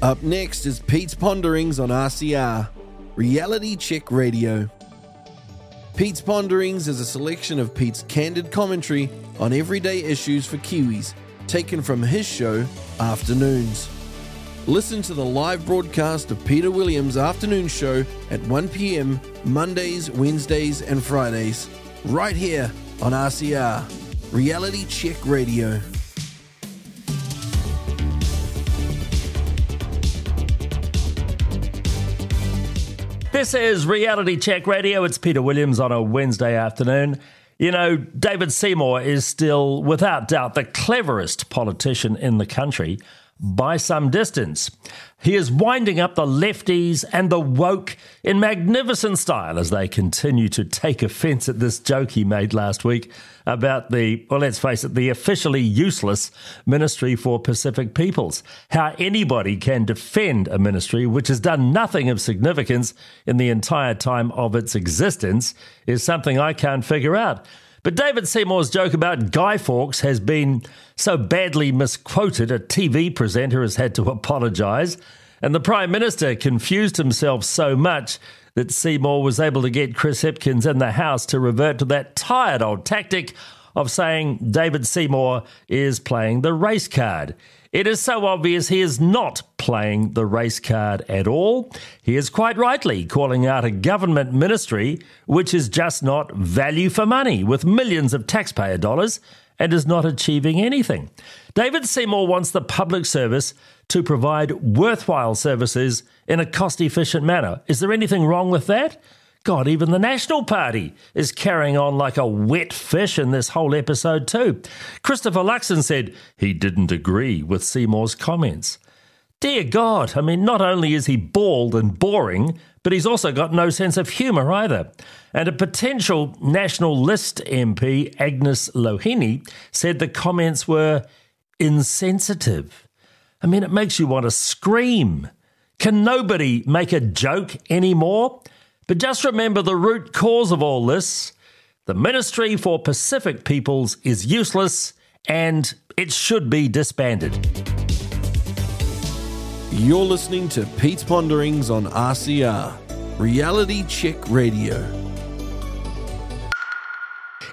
Up next is Pete's Ponderings on RCR, Reality Check Radio. Pete's Ponderings is a selection of Pete's candid commentary on everyday issues for Kiwis, taken from his show, Afternoons. Listen to the live broadcast of Peter Williams' afternoon show at 1 p.m. Mondays, Wednesdays, and Fridays, right here on RCR, Reality Check Radio. This is Reality Check Radio. It's Peter Williams on a Wednesday afternoon. You know, David Seymour is still, without doubt, the cleverest politician in the country by some distance. He is winding up the lefties and the woke in magnificent style as they continue to take offence at this joke he made last week about the, well, let's face it, the officially useless Ministry for Pacific Peoples. How anybody can defend a ministry which has done nothing of significance in the entire time of its existence is something I can't figure out. But David Seymour's joke about Guy Fawkes has been so badly misquoted, a TV presenter has had to apologise, and the Prime Minister confused himself so much that Seymour was able to get Chris Hipkins in the House to revert to that tired old tactic of saying David Seymour is playing the race card. It is so obvious he is not playing the race card at all. He is quite rightly calling out a government ministry which is just not value for money with millions of taxpayer dollars and is not achieving anything. David Seymour wants the public service to provide worthwhile services in a cost efficient manner. Is there anything wrong with that? God, even the National Party is carrying on like a wet fish in this whole episode, too. Christopher Luxon said he didn't agree with Seymour's comments. Dear God, I mean, not only is he bald and boring, but he's also got no sense of humour either. And a potential National List MP, Agnes Loheni, said the comments were insensitive. I mean, it makes you want to scream. Can nobody make a joke anymore? But just remember the root cause of all this the Ministry for Pacific Peoples is useless and it should be disbanded. You're listening to Pete's Ponderings on RCR, Reality Check Radio.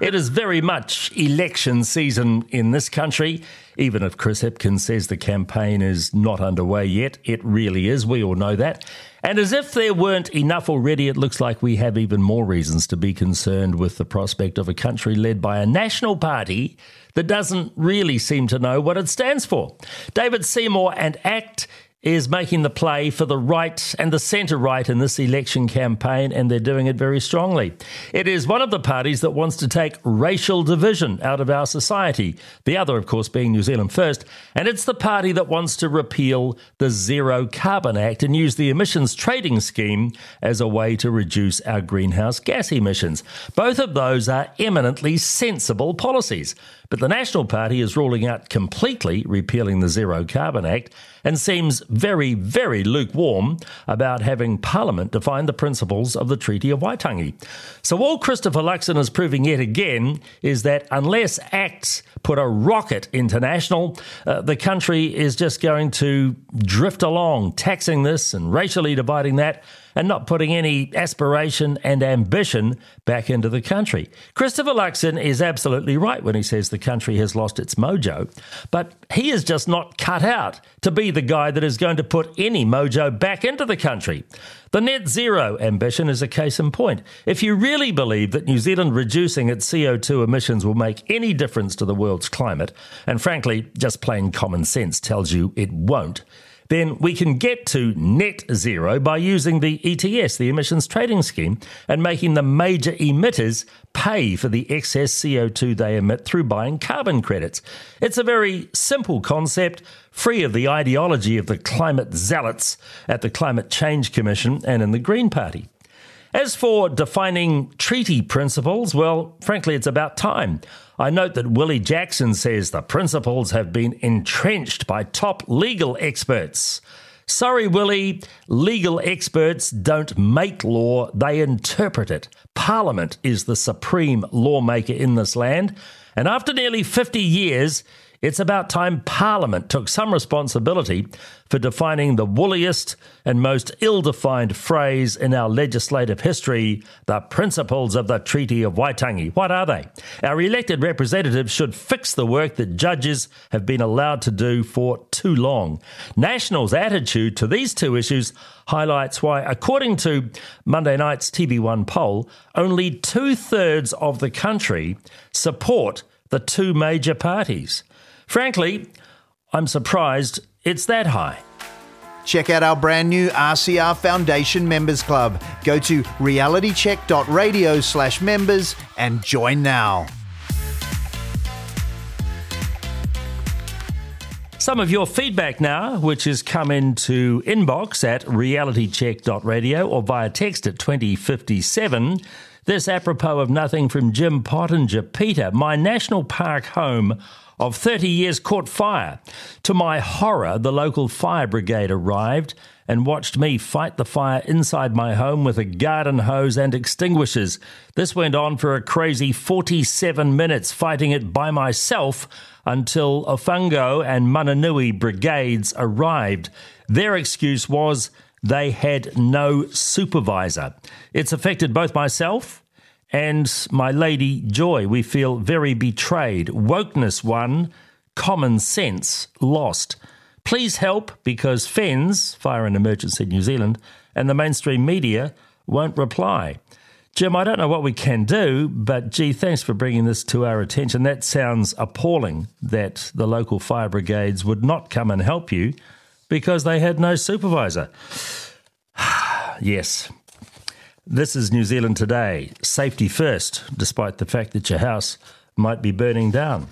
It is very much election season in this country. Even if Chris Hipkins says the campaign is not underway yet, it really is. We all know that. And as if there weren't enough already, it looks like we have even more reasons to be concerned with the prospect of a country led by a national party that doesn't really seem to know what it stands for. David Seymour and ACT is making the play for the right and the centre right in this election campaign, and they're doing it very strongly. It is one of the parties that wants to take racial division out of our society, the other, of course, being New Zealand First, and it's the party that wants to repeal the Zero Carbon Act and use the emissions trading scheme as a way to reduce our greenhouse gas emissions. Both of those are eminently sensible policies. But the National Party is ruling out completely repealing the Zero Carbon Act and seems very, very lukewarm about having Parliament define the principles of the Treaty of Waitangi. So all Christopher Luxon is proving yet again is that unless acts put a rocket international, uh, the country is just going to drift along, taxing this and racially dividing that and not putting any aspiration and ambition back into the country. Christopher Luxon is absolutely right when he says the country has lost its mojo, but he is just not cut out to be the guy that is going to put any mojo back into the country. The net zero ambition is a case in point. If you really believe that New Zealand reducing its CO2 emissions will make any difference to the world's climate, and frankly, just plain common sense tells you it won't, then we can get to net zero by using the ETS, the emissions trading scheme, and making the major emitters pay for the excess CO2 they emit through buying carbon credits. It's a very simple concept, free of the ideology of the climate zealots at the Climate Change Commission and in the Green Party. As for defining treaty principles, well, frankly, it's about time. I note that Willie Jackson says the principles have been entrenched by top legal experts. Sorry, Willie, legal experts don't make law, they interpret it. Parliament is the supreme lawmaker in this land. And after nearly 50 years, It's about time Parliament took some responsibility for defining the woolliest and most ill defined phrase in our legislative history the principles of the Treaty of Waitangi. What are they? Our elected representatives should fix the work that judges have been allowed to do for too long. National's attitude to these two issues highlights why, according to Monday night's TV1 poll, only two thirds of the country support the two major parties. Frankly, I'm surprised it's that high. Check out our brand new RCR Foundation Members Club. Go to realitycheck.radio slash members and join now. Some of your feedback now, which has come into inbox at realitycheck.radio or via text at 2057. This apropos of nothing from Jim Pottinger. Peter, my national park home of 30 years caught fire. To my horror, the local fire brigade arrived and watched me fight the fire inside my home with a garden hose and extinguishers. This went on for a crazy 47 minutes, fighting it by myself until Owhango and Manunui brigades arrived. Their excuse was they had no supervisor. It's affected both myself and my lady Joy. We feel very betrayed. Wokeness won, common sense lost. Please help because FENZ, Fire and Emergency New Zealand, and the mainstream media won't reply. Jim, I don't know what we can do, but gee, thanks for bringing this to our attention. That sounds appalling that the local fire brigades would not come and help you because they had no supervisor. yes, this is New Zealand today. Safety first, despite the fact that your house might be burning down.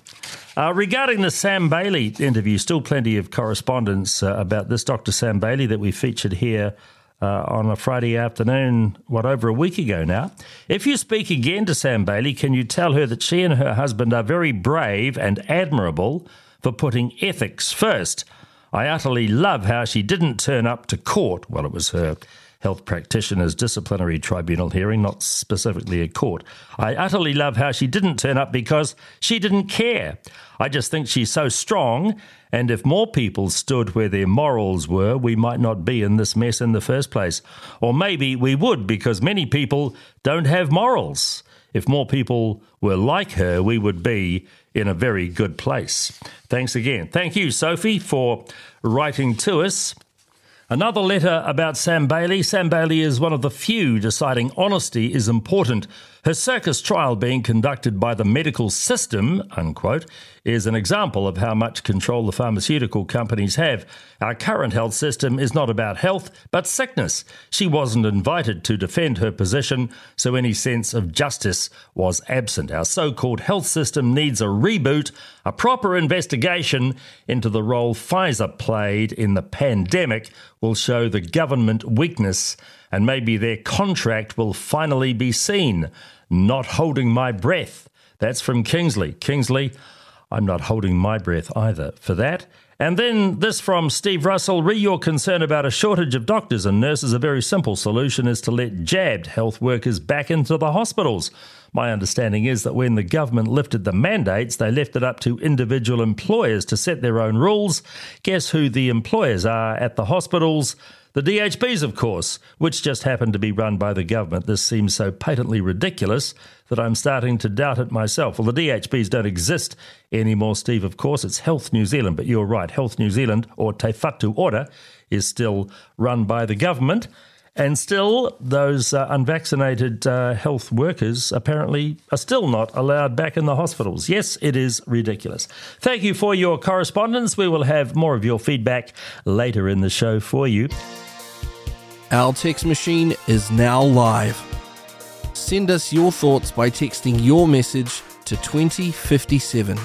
Uh, regarding the Sam Bailey interview, still plenty of correspondence uh, about this Dr. Sam Bailey that we featured here uh, on a Friday afternoon, what, over a week ago now. If you speak again to Sam Bailey, can you tell her that she and her husband are very brave and admirable for putting ethics first? I utterly love how she didn't turn up to court. Well, it was her health practitioners disciplinary tribunal hearing, not specifically a court. I utterly love how she didn't turn up because she didn't care. I just think she's so strong, and if more people stood where their morals were, we might not be in this mess in the first place. Or maybe we would because many people don't have morals. If more people were like her, we would be in a very good place. Thanks again. Thank you, Sophie, for writing to us. Another letter about Sam Bailey. Sam Bailey is one of the few deciding honesty is important. Her circus trial being conducted by the medical system, unquote, is an example of how much control the pharmaceutical companies have. Our current health system is not about health, but sickness. She wasn't invited to defend her position, so any sense of justice was absent. Our so called health system needs a reboot, a proper investigation into the role Pfizer played in the pandemic will show the government weakness, and maybe their contract will finally be seen. Not holding my breath. That's from Kingsley. Kingsley, I'm not holding my breath either for that. And then this from Steve Russell re your concern about a shortage of doctors and nurses. A very simple solution is to let jabbed health workers back into the hospitals. My understanding is that when the government lifted the mandates, they left it up to individual employers to set their own rules. Guess who the employers are at the hospitals? The DHBs, of course, which just happen to be run by the government. This seems so patently ridiculous that I'm starting to doubt it myself. Well, the DHBs don't exist anymore, Steve, of course. It's Health New Zealand, but you're right. Health New Zealand, or Te Whatu Ora, is still run by the government. And still, those uh, unvaccinated uh, health workers apparently are still not allowed back in the hospitals. Yes, it is ridiculous. Thank you for your correspondence. We will have more of your feedback later in the show for you. Our text machine is now live. Send us your thoughts by texting your message to 2057.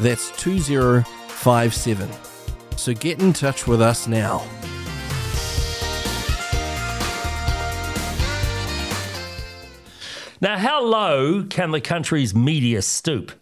That's 2057. So get in touch with us now. Now, how low can the country's media stoop?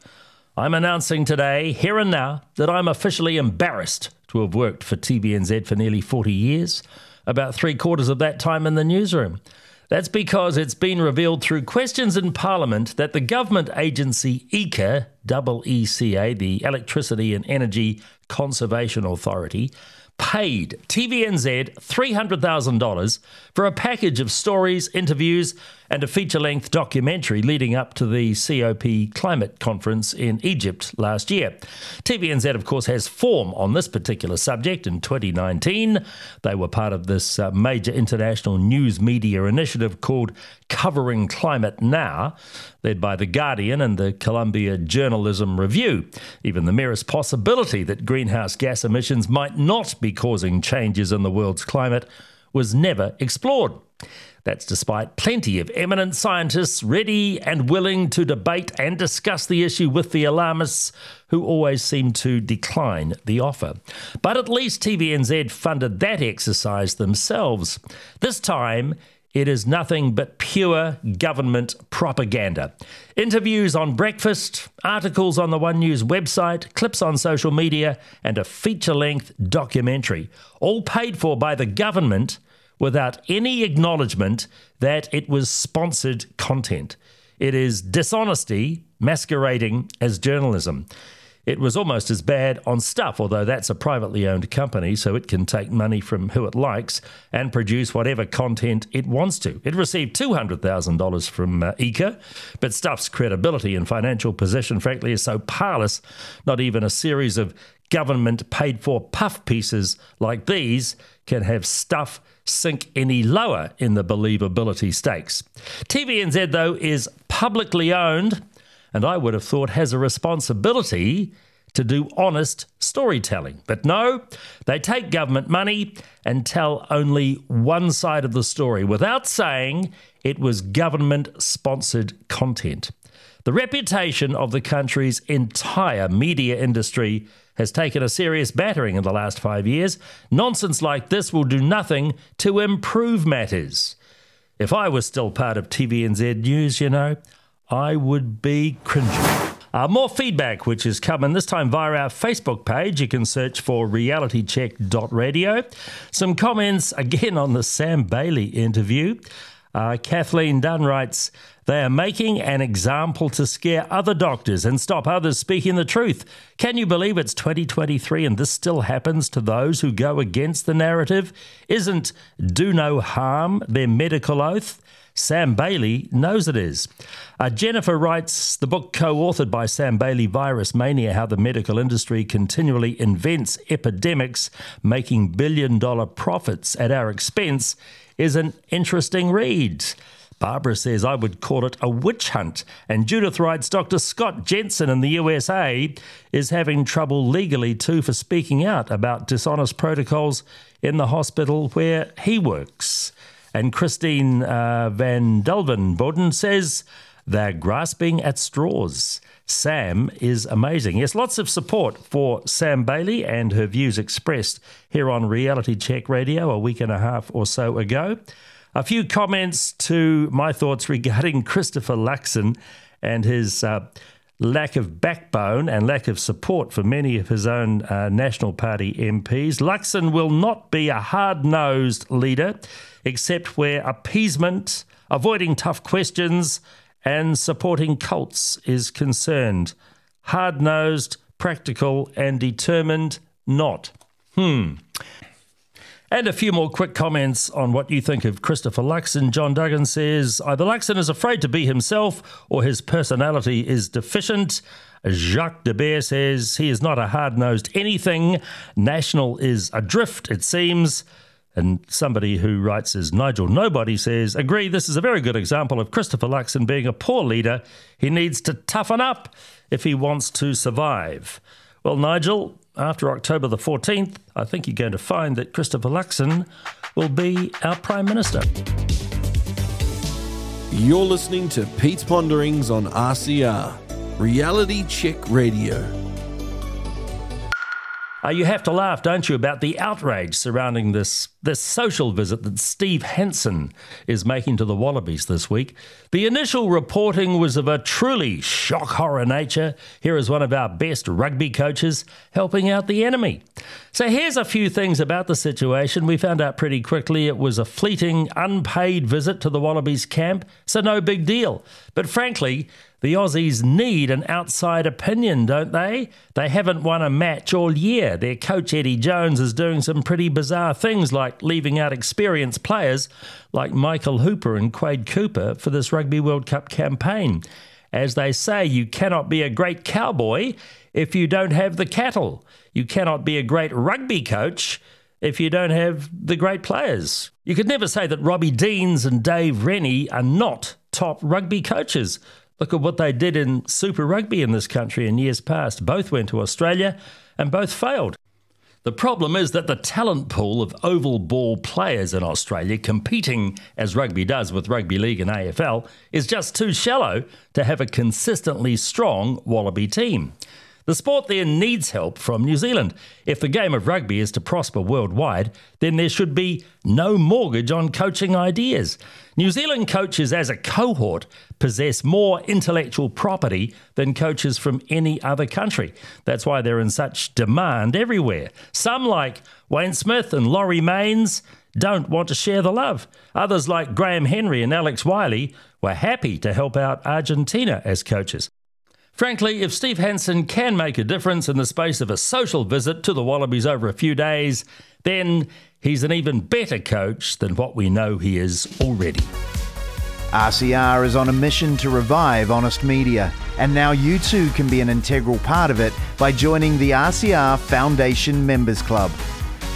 I'm announcing today, here and now, that I'm officially embarrassed to have worked for TVNZ for nearly 40 years about three quarters of that time in the newsroom. That's because it's been revealed through questions in Parliament that the government agency ECA, EECA ECA, the Electricity and Energy Conservation Authority, paid TVNZ $300,000 for a package of stories, interviews, and a feature length documentary leading up to the COP climate conference in Egypt last year. TVNZ, of course, has form on this particular subject in 2019. They were part of this uh, major international news media initiative called Covering Climate Now, led by The Guardian and the Columbia Journalism Review. Even the merest possibility that greenhouse gas emissions might not be causing changes in the world's climate was never explored. That's despite plenty of eminent scientists ready and willing to debate and discuss the issue with the alarmists who always seem to decline the offer. But at least TVNZ funded that exercise themselves. This time, it is nothing but pure government propaganda. Interviews on breakfast, articles on the One News website, clips on social media, and a feature length documentary, all paid for by the government without any acknowledgement that it was sponsored content. It is dishonesty masquerading as journalism. It was almost as bad on Stuff, although that's a privately owned company, so it can take money from who it likes and produce whatever content it wants to. It received $200,000 from uh, ICA, but Stuff's credibility and financial position, frankly, is so parlous, not even a series of government paid for puff pieces like these can have Stuff sink any lower in the believability stakes. TVNZ, though, is publicly owned, and I would have thought has a responsibility to do honest storytelling. But no, they take government money and tell only one side of the story without saying it was government sponsored content. The reputation of the country's entire media industry has taken a serious battering in the last five years. Nonsense like this will do nothing to improve matters. If I was still part of TVNZ News, you know, I would be cringing. Uh, more feedback, which is coming this time via our Facebook page. You can search for realitycheck.radio. Some comments again on the Sam Bailey interview. Uh, Kathleen Dunn writes, they are making an example to scare other doctors and stop others speaking the truth. Can you believe it's 2023 and this still happens to those who go against the narrative? Isn't do no harm their medical oath? Sam Bailey knows it is. Uh, Jennifer writes the book co authored by Sam Bailey, Virus Mania How the Medical Industry Continually Invents Epidemics, Making Billion Dollar Profits at Our Expense, is an interesting read. Barbara says, I would call it a witch hunt. And Judith writes, Dr. Scott Jensen in the USA is having trouble legally too for speaking out about dishonest protocols in the hospital where he works. And Christine uh, Van Delven Borden says, they're grasping at straws. Sam is amazing. Yes, lots of support for Sam Bailey and her views expressed here on Reality Check Radio a week and a half or so ago. A few comments to my thoughts regarding Christopher Luxon and his uh, lack of backbone and lack of support for many of his own uh, National Party MPs. Luxon will not be a hard nosed leader, except where appeasement, avoiding tough questions, and supporting cults is concerned. Hard nosed, practical, and determined, not. Hmm. And a few more quick comments on what you think of Christopher Luxon. John Duggan says either Luxon is afraid to be himself or his personality is deficient. Jacques de Beer says he is not a hard nosed anything. National is adrift, it seems. And somebody who writes as Nigel Nobody says, agree, this is a very good example of Christopher Luxon being a poor leader. He needs to toughen up if he wants to survive. Well, Nigel, after October the 14th, I think you're going to find that Christopher Luxon will be our Prime Minister. You're listening to Pete's Ponderings on RCR, Reality Check Radio. Uh, you have to laugh, don't you, about the outrage surrounding this, this social visit that Steve Hansen is making to the Wallabies this week. The initial reporting was of a truly shock horror nature. Here is one of our best rugby coaches helping out the enemy. So here's a few things about the situation. We found out pretty quickly it was a fleeting, unpaid visit to the Wallabies camp, so no big deal. But frankly, The Aussies need an outside opinion, don't they? They haven't won a match all year. Their coach Eddie Jones is doing some pretty bizarre things like leaving out experienced players like Michael Hooper and Quade Cooper for this Rugby World Cup campaign. As they say, you cannot be a great cowboy if you don't have the cattle. You cannot be a great rugby coach if you don't have the great players. You could never say that Robbie Deans and Dave Rennie are not top rugby coaches. Look at what they did in Super Rugby in this country in years past. Both went to Australia and both failed. The problem is that the talent pool of oval ball players in Australia competing as rugby does with rugby league and AFL is just too shallow to have a consistently strong Wallaby team. The sport there needs help from New Zealand. If the game of rugby is to prosper worldwide, then there should be no mortgage on coaching ideas. New Zealand coaches as a cohort possess more intellectual property than coaches from any other country. That's why they're in such demand everywhere. Some, like Wayne Smith and Laurie Mains, don't want to share the love. Others, like Graham Henry and Alex Wyllie, were happy to help out Argentina as coaches. Frankly, if Steve Hansen can make a difference in the space of a social visit to the Wallabies over a few days, then he's an even better coach than what we know he is already. RCR is on a mission to revive honest media, and now you too can be an integral part of it by joining the RCR Foundation Members Club.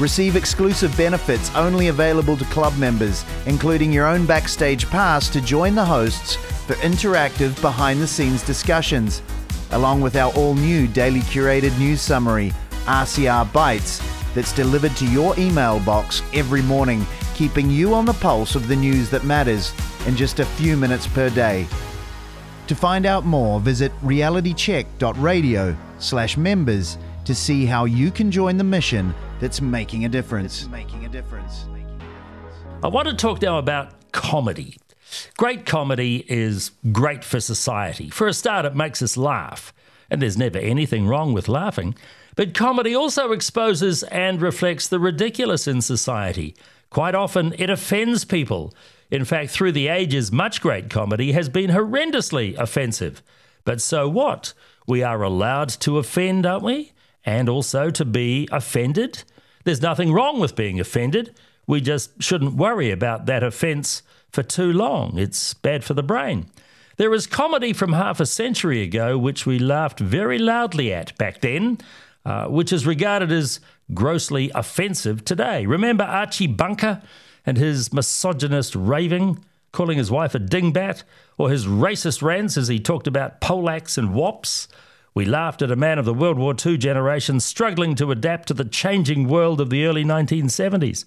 Receive exclusive benefits only available to club members, including your own backstage pass to join the hosts for interactive behind the scenes discussions, along with our all new daily curated news summary, RCR Bites, that's delivered to your email box every morning, keeping you on the pulse of the news that matters in just a few minutes per day. To find out more, visit realitycheck.radio slash members to see how you can join the mission that's making a difference. Making a difference. I want to talk now about comedy. Great comedy is great for society. For a start, it makes us laugh, and there's never anything wrong with laughing. But comedy also exposes and reflects the ridiculous in society. Quite often, it offends people. In fact, through the ages, much great comedy has been horrendously offensive. But so what? We are allowed to offend, aren't we? And also to be offended? There's nothing wrong with being offended. We just shouldn't worry about that offence for too long. It's bad for the brain. There is comedy from half a century ago which we laughed very loudly at back then, uh, which is regarded as grossly offensive today. Remember Archie Bunker and his misogynist raving, calling his wife a dingbat, or his racist rants as he talked about Polacks and wops? We laughed at a man of the World War II generation struggling to adapt to the changing world of the early 1970s.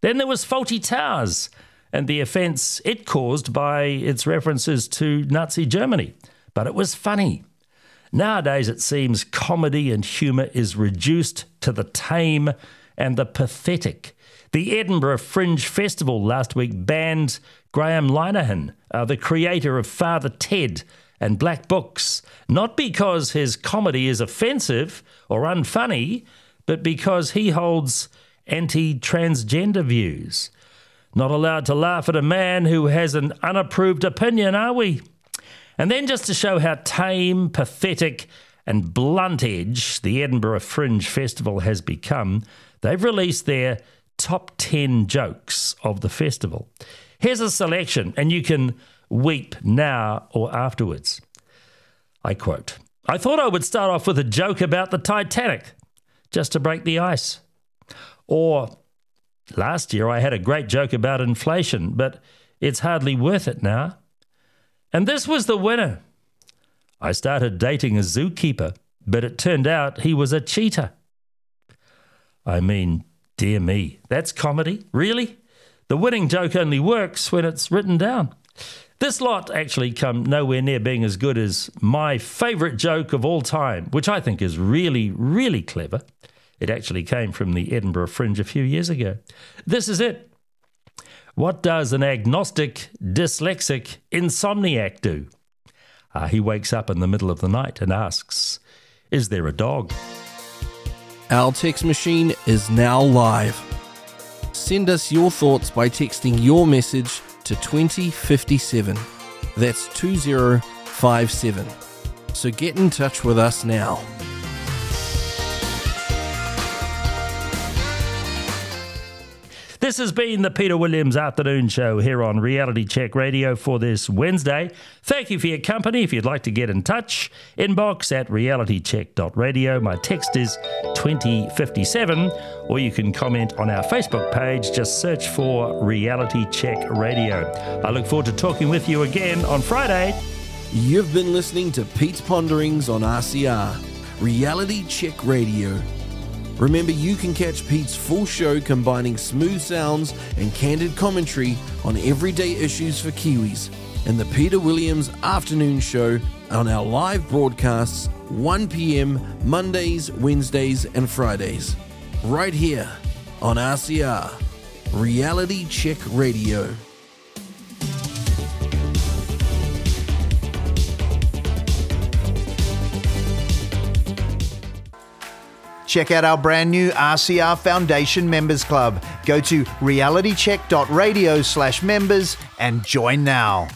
Then there was Fawlty Towers and the offence it caused by its references to Nazi Germany. But it was funny. Nowadays, it seems comedy and humour is reduced to the tame and the pathetic. The Edinburgh Fringe Festival last week banned Graham Linehan, uh, the creator of Father Ted and Black Books, not because his comedy is offensive or unfunny, but because he holds anti transgender views. Not allowed to laugh at a man who has an unapproved opinion, are we? And then, just to show how tame, pathetic, and blunt edge the Edinburgh Fringe Festival has become, they've released their top 10 jokes of the festival. Here's a selection, and you can weep now or afterwards. I quote I thought I would start off with a joke about the Titanic, just to break the ice. Or Last year I had a great joke about inflation, but it's hardly worth it now. And this was the winner. I started dating a zookeeper, but it turned out he was a cheater. I mean, dear me, that's comedy, really? The winning joke only works when it's written down. This lot actually come nowhere near being as good as my favourite joke of all time, which I think is really, really clever. It actually came from the Edinburgh Fringe a few years ago. This is it. What does an agnostic, dyslexic insomniac do? Uh, he wakes up in the middle of the night and asks, Is there a dog? Our text machine is now live. Send us your thoughts by texting your message to 2057. That's 2057 So get in touch with us now. This has been the Peter Williams Afternoon Show here on Reality Check Radio for this Wednesday. Thank you for your company. If you'd like to get in touch, inbox at realitycheck.radio. My text is 2057, or you can comment on our Facebook page. Just search for Reality Check Radio. I look forward to talking with you again on Friday. You've been listening to Pete's Ponderings on RCR, Reality Check Radio. Remember, you can catch Pete's full show combining smooth sounds and candid commentary on everyday issues for Kiwis and the Peter Williams Afternoon Show on our live broadcasts 1 p.m. Mondays, Wednesdays, and Fridays. Right here on RCR, Reality Check Radio. Check out our brand new RCR Foundation Members Club. Go to realitycheck.radio slash members and join now.